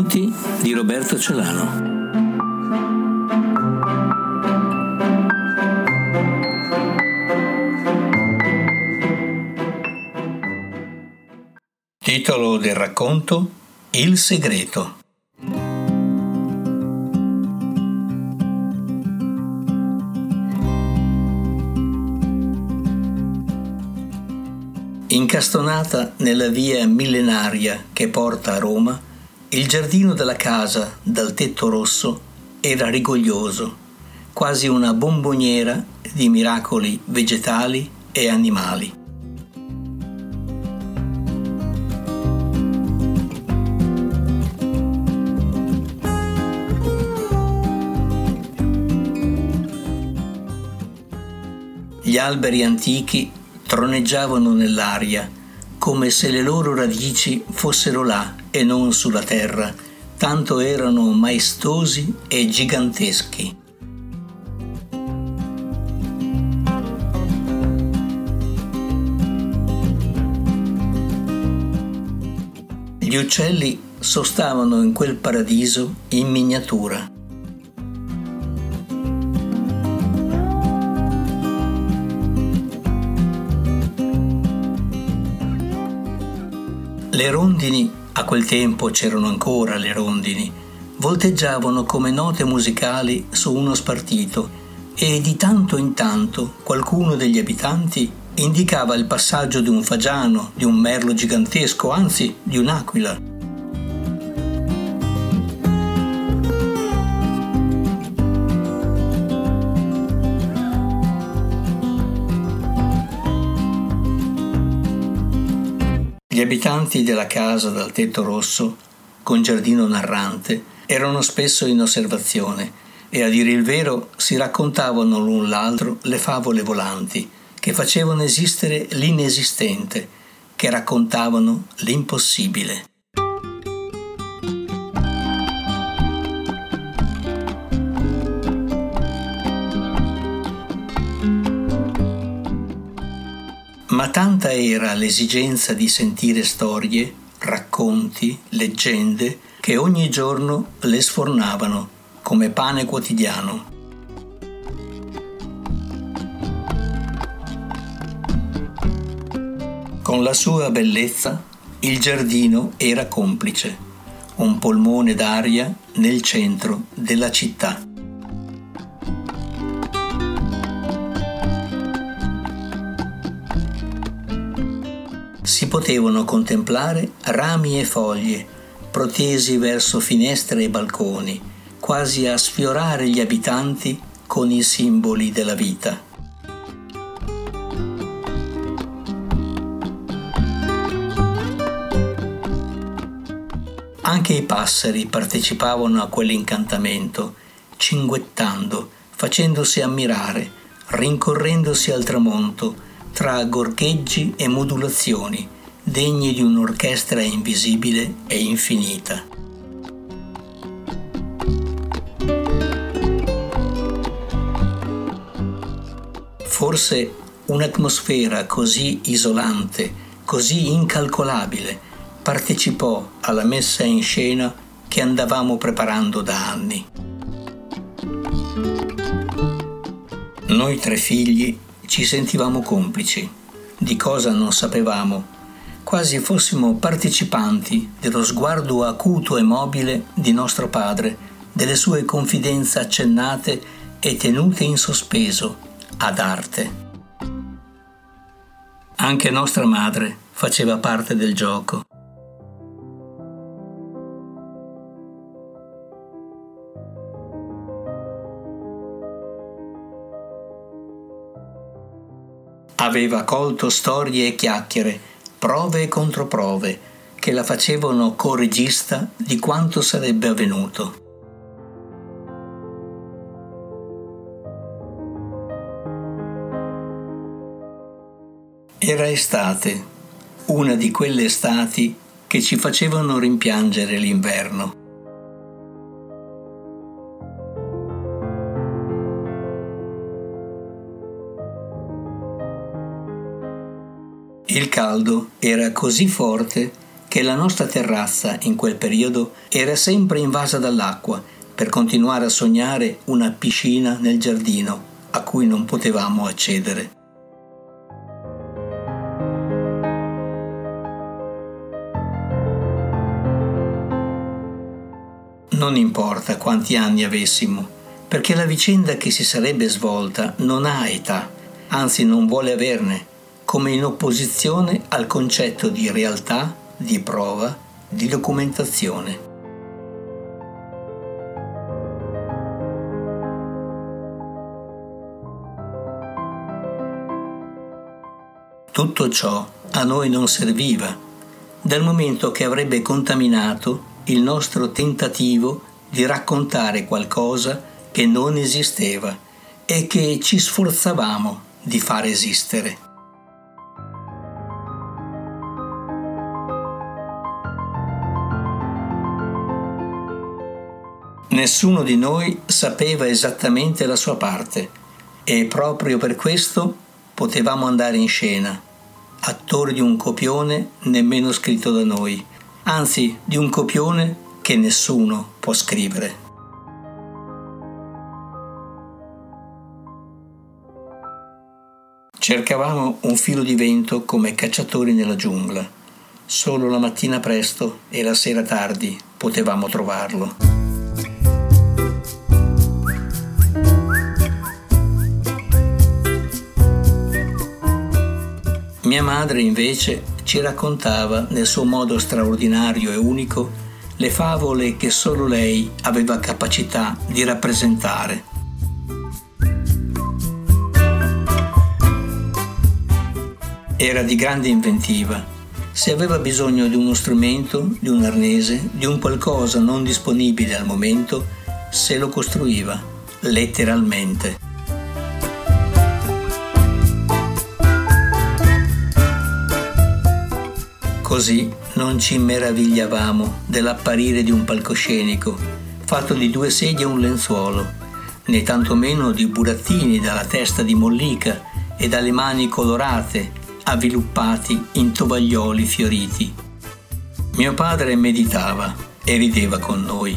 Racconti di Roberto Celano. Titolo del racconto Il segreto. Incastonata nella via millenaria che porta a Roma, il giardino della casa dal tetto rosso era rigoglioso, quasi una bomboniera di miracoli vegetali e animali. Gli alberi antichi troneggiavano nell'aria, come se le loro radici fossero là e non sulla terra, tanto erano maestosi e giganteschi. Gli uccelli sostavano in quel paradiso in miniatura. Le rondini, a quel tempo c'erano ancora le rondini, volteggiavano come note musicali su uno spartito e di tanto in tanto qualcuno degli abitanti indicava il passaggio di un fagiano, di un merlo gigantesco, anzi di un'aquila. Abitanti della casa dal tetto rosso, con giardino narrante, erano spesso in osservazione e a dire il vero si raccontavano l'un l'altro le favole volanti che facevano esistere l'inesistente, che raccontavano l'impossibile. Ma tanta era l'esigenza di sentire storie, racconti, leggende, che ogni giorno le sfornavano come pane quotidiano. Con la sua bellezza il giardino era complice, un polmone d'aria nel centro della città. Potevano contemplare rami e foglie, protesi verso finestre e balconi, quasi a sfiorare gli abitanti con i simboli della vita. Anche i passeri partecipavano a quell'incantamento, cinguettando, facendosi ammirare, rincorrendosi al tramonto, tra gorgheggi e modulazioni, degni di un'orchestra invisibile e infinita. Forse un'atmosfera così isolante, così incalcolabile, partecipò alla messa in scena che andavamo preparando da anni. Noi tre figli ci sentivamo complici, di cosa non sapevamo, quasi fossimo partecipanti dello sguardo acuto e mobile di nostro padre, delle sue confidenze accennate e tenute in sospeso, ad arte. Anche nostra madre faceva parte del gioco. Aveva colto storie e chiacchiere, prove e controprove, che la facevano co-regista di quanto sarebbe avvenuto. Era estate, una di quelle estati che ci facevano rimpiangere l'inverno. Il caldo era così forte che la nostra terrazza in quel periodo era sempre invasa dall'acqua per continuare a sognare una piscina nel giardino a cui non potevamo accedere. Non importa quanti anni avessimo, perché la vicenda che si sarebbe svolta non ha età, anzi non vuole averne, come in opposizione al concetto di realtà di prova, di documentazione. Tutto ciò a noi non serviva, dal momento che avrebbe contaminato il nostro tentativo di raccontare qualcosa che non esisteva e che ci sforzavamo di far esistere. Nessuno di noi sapeva esattamente la sua parte e proprio per questo potevamo andare in scena, attori di un copione nemmeno scritto da noi, anzi di un copione che nessuno può scrivere. Cercavamo un filo di vento come cacciatori nella giungla. Solo la mattina presto e la sera tardi potevamo trovarlo. Mia madre invece ci raccontava nel suo modo straordinario e unico le favole che solo lei aveva capacità di rappresentare. Era di grande inventiva. Se aveva bisogno di uno strumento, di un arnese, di un qualcosa non disponibile al momento, se lo costruiva, letteralmente. Così non ci meravigliavamo dell'apparire di un palcoscenico fatto di due sedie e un lenzuolo, né tantomeno di burattini dalla testa di mollica e dalle mani colorate avviluppati in tovaglioli fioriti. Mio padre meditava e rideva con noi.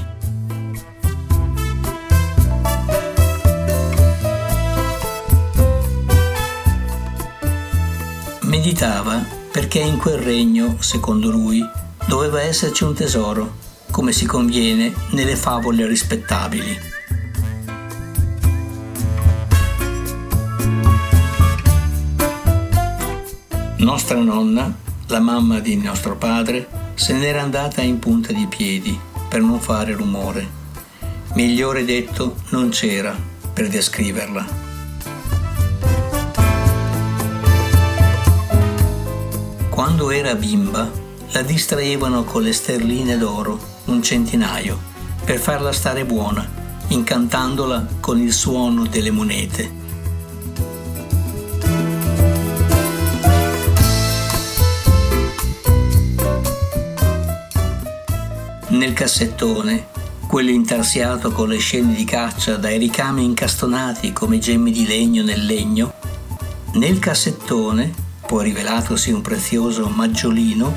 Meditava perché in quel regno, secondo lui, doveva esserci un tesoro, come si conviene nelle favole rispettabili. Nostra nonna, la mamma di nostro padre, se n'era andata in punta di piedi per non fare rumore. Migliore detto non c'era per descriverla. Quando era bimba, la distraevano con le sterline d'oro, un centinaio, per farla stare buona, incantandola con il suono delle monete. Nel cassettone, quello intarsiato con le scene di caccia dai ricami incastonati come gemmi di legno nel legno, nel cassettone poi rivelatosi un prezioso maggiolino,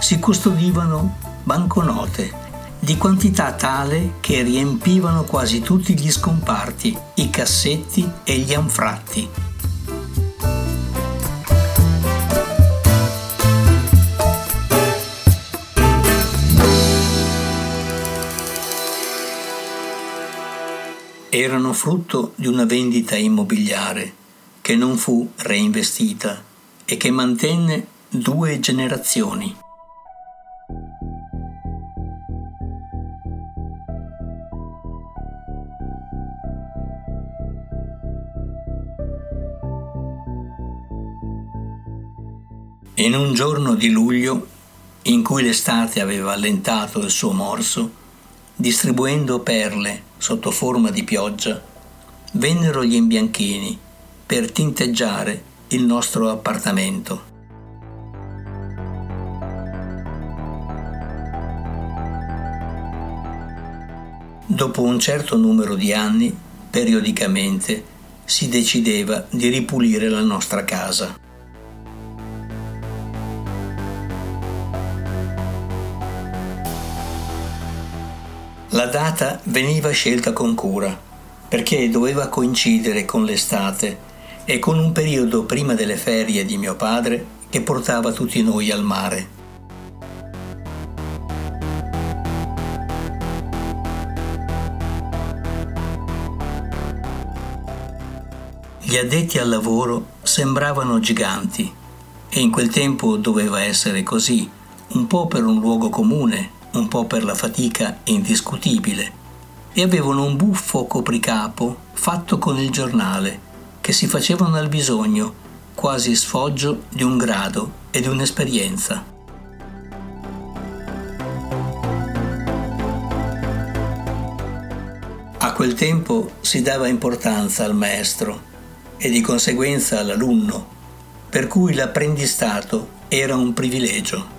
si custodivano banconote di quantità tale che riempivano quasi tutti gli scomparti, i cassetti e gli anfratti. Erano frutto di una vendita immobiliare che non fu reinvestita e che mantenne due generazioni. In un giorno di luglio, in cui l'estate aveva allentato il suo morso, distribuendo perle sotto forma di pioggia, vennero gli imbianchini per tinteggiare il nostro appartamento. Dopo un certo numero di anni, periodicamente, si decideva di ripulire la nostra casa. La data veniva scelta con cura, perché doveva coincidere con l'estate e con un periodo prima delle ferie di mio padre che portava tutti noi al mare. Gli addetti al lavoro sembravano giganti e in quel tempo doveva essere così, un po' per un luogo comune, un po' per la fatica indiscutibile, e avevano un buffo copricapo fatto con il giornale, che si facevano al bisogno, quasi sfoggio di un grado e di un'esperienza. A quel tempo si dava importanza al maestro e di conseguenza all'alunno, per cui l'apprendistato era un privilegio.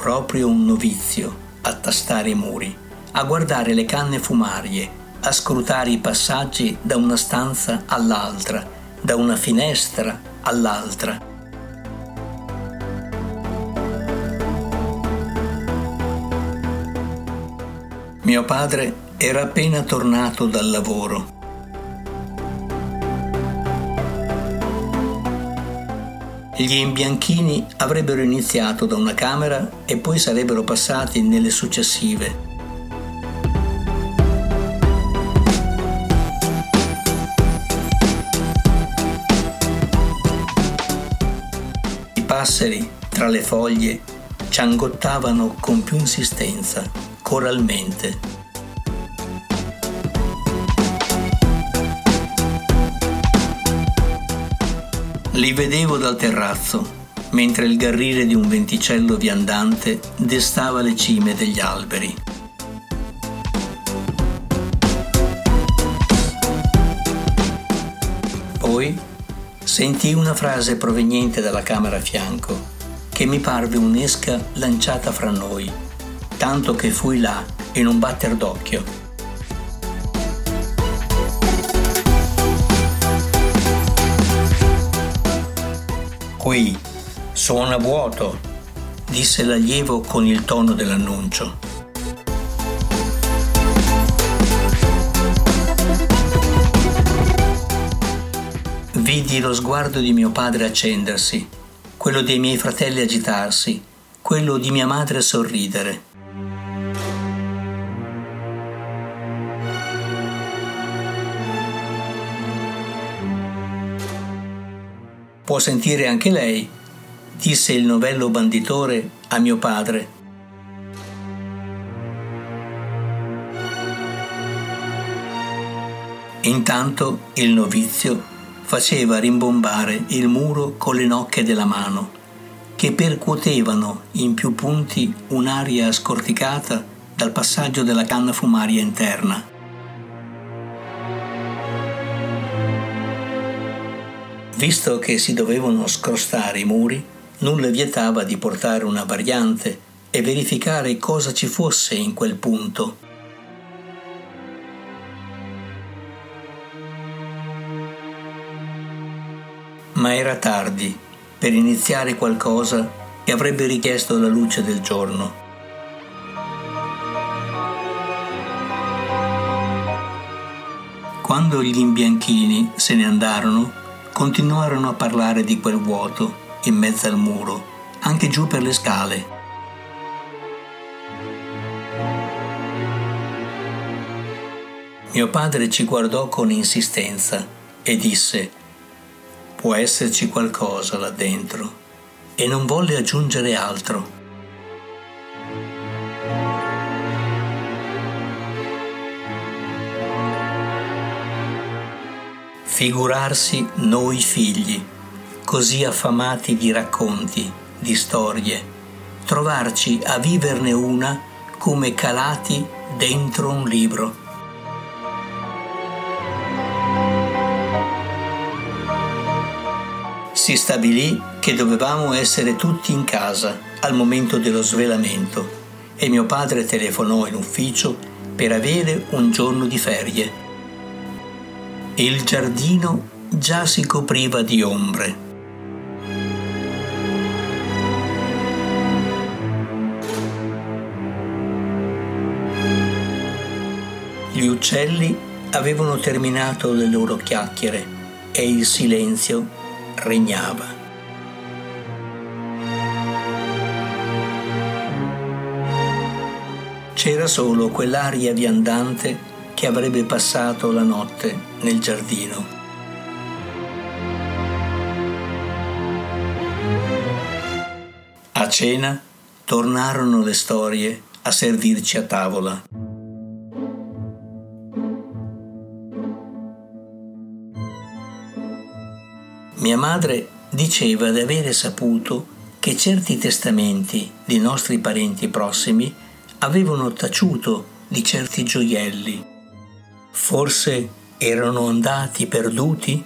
Proprio un novizio a tastare i muri, a guardare le canne fumarie, a scrutare i passaggi da una stanza all'altra, da una finestra all'altra Mio padre era appena tornato dal lavoro. Gli imbianchini avrebbero iniziato da una camera e poi sarebbero passati nelle successive. I passeri tra le foglie ciangottavano con più insistenza coralmente. Li vedevo dal terrazzo, mentre il garrire di un venticello viandante destava le cime degli alberi. Poi sentii una frase proveniente dalla camera a fianco, che mi parve un'esca lanciata fra noi tanto che fui là in un batter d'occhio. Qui suona vuoto, disse l'allievo con il tono dell'annuncio. Vidi lo sguardo di mio padre accendersi, quello dei miei fratelli agitarsi, quello di mia madre sorridere. Può sentire anche lei, disse il novello banditore a mio padre. Intanto il novizio faceva rimbombare il muro con le nocche della mano, che percuotevano in più punti un'aria scorticata dal passaggio della canna fumaria interna. Visto che si dovevano scrostare i muri, nulla vietava di portare una variante e verificare cosa ci fosse in quel punto. Ma era tardi per iniziare qualcosa che avrebbe richiesto la luce del giorno. Quando gli imbianchini se ne andarono, continuarono a parlare di quel vuoto in mezzo al muro, anche giù per le scale. Mio padre ci guardò con insistenza e disse, può esserci qualcosa là dentro, e non volle aggiungere altro. Figurarsi noi figli, così affamati di racconti, di storie, trovarci a viverne una come calati dentro un libro. Si stabilì che dovevamo essere tutti in casa al momento dello svelamento e mio padre telefonò in ufficio per avere un giorno di ferie il giardino già si copriva di ombre. Gli uccelli avevano terminato le loro chiacchiere e il silenzio regnava. C'era solo quell'aria viandante che avrebbe passato la notte nel giardino. A cena tornarono le storie a servirci a tavola. Mia madre diceva di avere saputo che certi testamenti di nostri parenti prossimi avevano taciuto di certi gioielli. Forse erano andati perduti?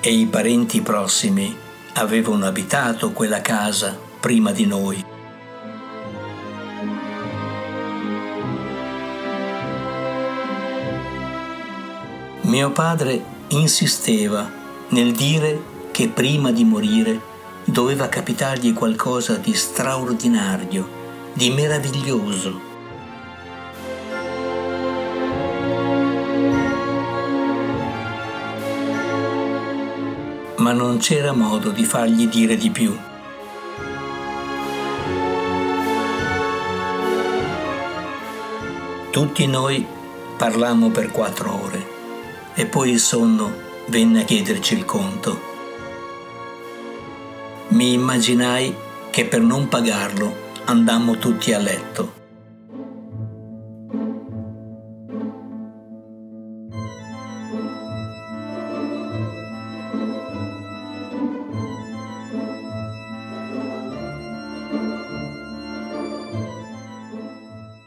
E i parenti prossimi avevano abitato quella casa prima di noi. Mio padre insisteva nel dire che prima di morire doveva capitargli qualcosa di straordinario, di meraviglioso. Ma non c'era modo di fargli dire di più. Tutti noi parlammo per quattro ore e poi il sonno venne a chiederci il conto. Mi immaginai che per non pagarlo andammo tutti a letto.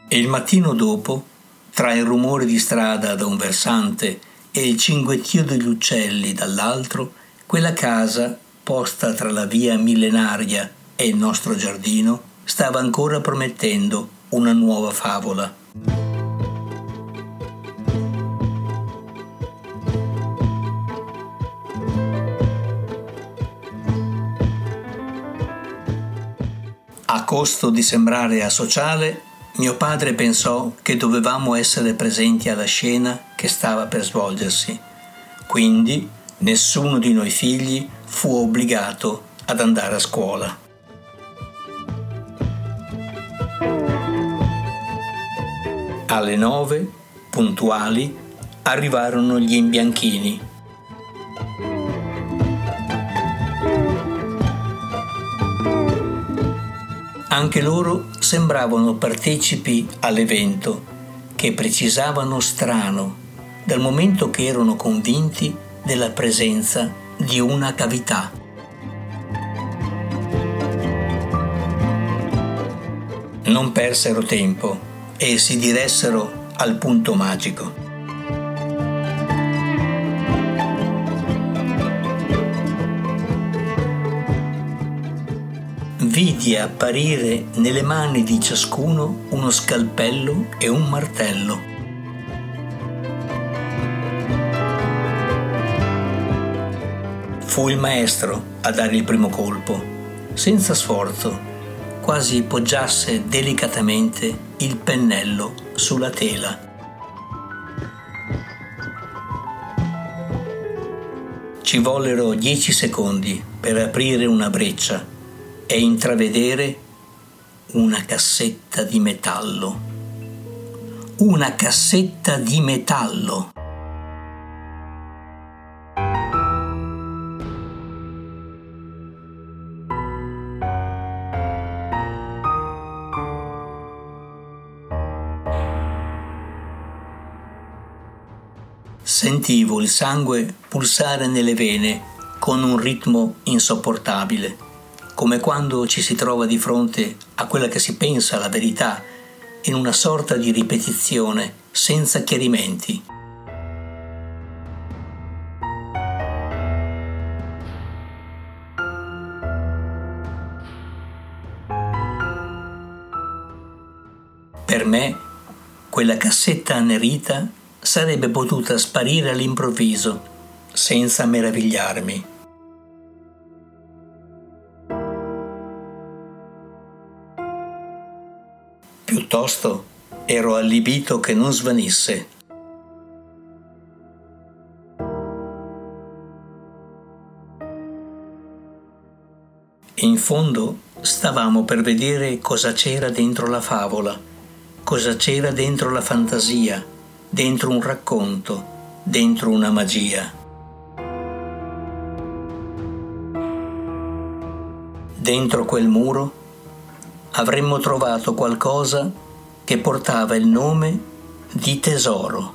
E il mattino dopo, tra il rumore di strada da un versante e il cinguettio degli uccelli dall'altro, quella casa, posta tra la via millenaria e il nostro giardino, stava ancora promettendo una nuova favola. A costo di sembrare asociale, mio padre pensò che dovevamo essere presenti alla scena che stava per svolgersi, quindi nessuno di noi figli fu obbligato ad andare a scuola. Alle nove, puntuali, arrivarono gli imbianchini Anche loro sembravano partecipi all'evento, che precisavano strano, dal momento che erano convinti della presenza di una cavità. Non persero tempo e si diressero al punto magico. vidi apparire nelle mani di ciascuno uno scalpello e un martello. Fu il maestro a dare il primo colpo, senza sforzo, quasi poggiasse delicatamente il pennello sulla tela. Ci vollero dieci secondi per aprire una breccia e intravedere una cassetta di metallo. Una cassetta di metallo. Sentivo il sangue pulsare nelle vene con un ritmo insopportabile come quando ci si trova di fronte a quella che si pensa la verità in una sorta di ripetizione senza chiarimenti. Per me, quella cassetta annerita sarebbe potuta sparire all'improvviso, senza meravigliarmi. Piuttosto ero allibito che non svanisse. In fondo stavamo per vedere cosa c'era dentro la favola, cosa c'era dentro la fantasia dentro un racconto, dentro una magia. Dentro quel muro avremmo trovato qualcosa che portava il nome di tesoro.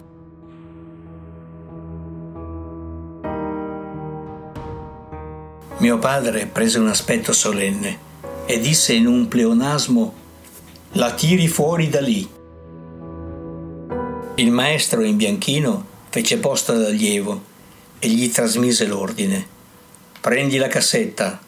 Mio padre prese un aspetto solenne e disse in un pleonasmo La tiri fuori da lì. Il maestro in bianchino fece posto all'allievo e gli trasmise l'ordine. Prendi la cassetta.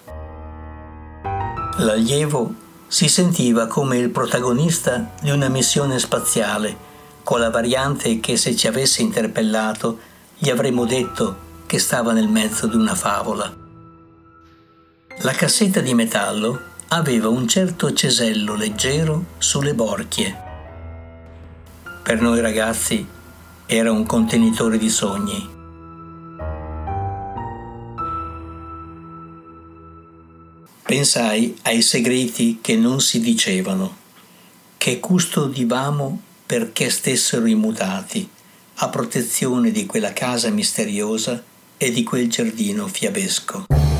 L'allievo si sentiva come il protagonista di una missione spaziale, con la variante che se ci avesse interpellato gli avremmo detto che stava nel mezzo di una favola. La cassetta di metallo aveva un certo cesello leggero sulle borchie. Per noi ragazzi era un contenitore di sogni. Pensai ai segreti che non si dicevano, che custodivamo perché stessero immutati, a protezione di quella casa misteriosa e di quel giardino fiabesco.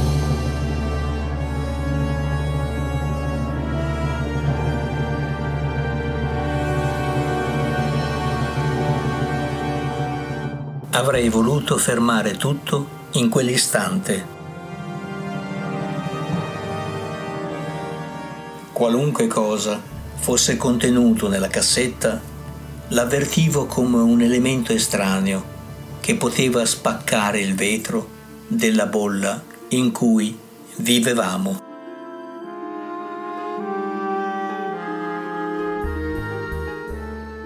Avrei voluto fermare tutto in quell'istante. Qualunque cosa fosse contenuto nella cassetta, l'avvertivo come un elemento estraneo che poteva spaccare il vetro della bolla in cui vivevamo.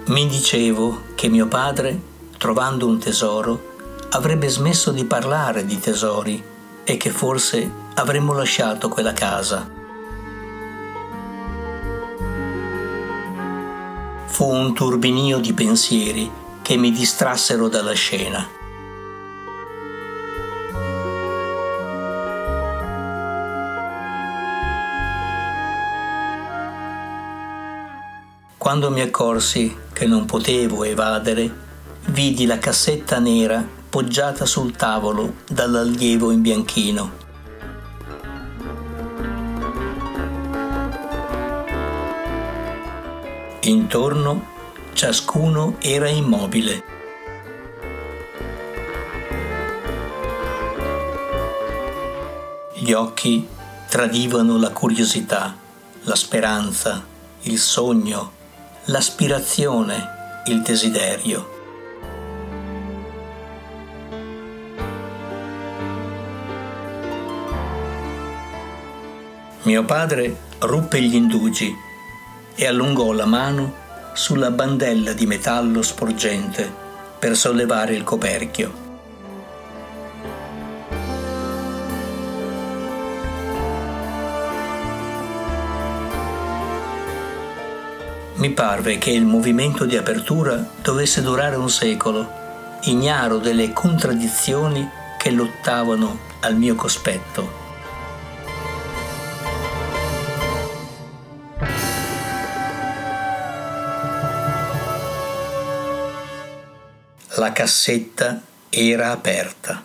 Mi dicevo che mio padre trovando un tesoro, avrebbe smesso di parlare di tesori e che forse avremmo lasciato quella casa. Fu un turbinio di pensieri che mi distrassero dalla scena. Quando mi accorsi che non potevo evadere, vidi la cassetta nera poggiata sul tavolo dall'allievo in bianchino. Intorno ciascuno era immobile. Gli occhi tradivano la curiosità, la speranza, il sogno, l'aspirazione, il desiderio. Mio padre ruppe gli indugi e allungò la mano sulla bandella di metallo sporgente per sollevare il coperchio. Mi parve che il movimento di apertura dovesse durare un secolo, ignaro delle contraddizioni che lottavano al mio cospetto. La cassetta era aperta.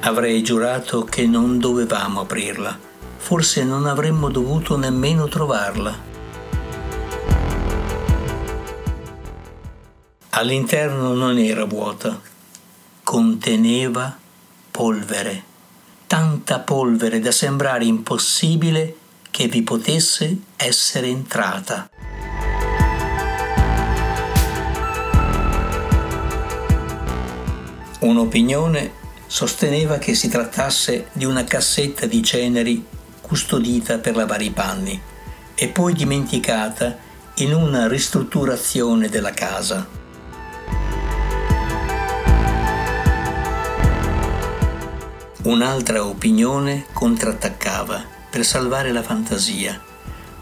Avrei giurato che non dovevamo aprirla, forse non avremmo dovuto nemmeno trovarla. All'interno non era vuota, conteneva polvere, tanta polvere da sembrare impossibile che vi potesse essere entrata. Un'opinione sosteneva che si trattasse di una cassetta di ceneri custodita per lavare i panni e poi dimenticata in una ristrutturazione della casa. Un'altra opinione contrattaccava per salvare la fantasia,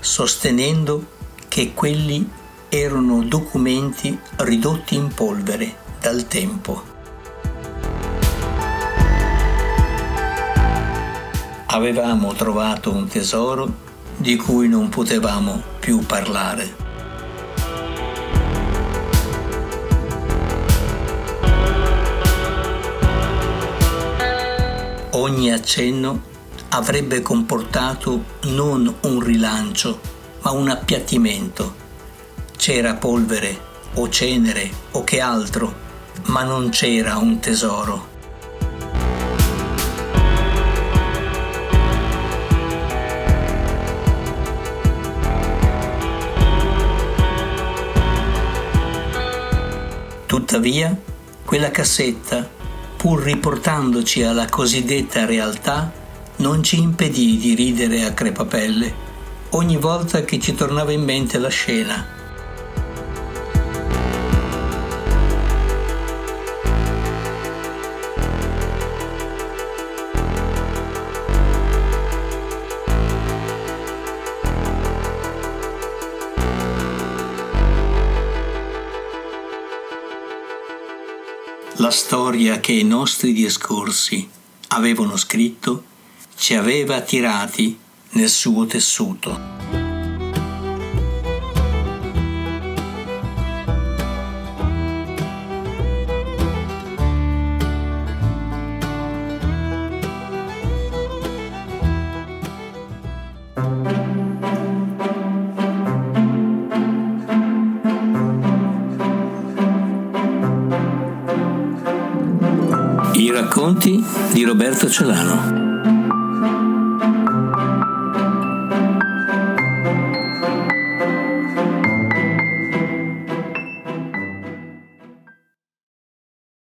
sostenendo che quelli erano documenti ridotti in polvere dal tempo. Avevamo trovato un tesoro di cui non potevamo più parlare. Ogni accenno avrebbe comportato non un rilancio, ma un appiattimento. C'era polvere o cenere o che altro, ma non c'era un tesoro. Tuttavia, quella cassetta, pur riportandoci alla cosiddetta realtà, non ci impedì di ridere a crepapelle ogni volta che ci tornava in mente la scena La storia che i nostri discorsi avevano scritto ci aveva tirati nel suo tessuto. Roberto Celano.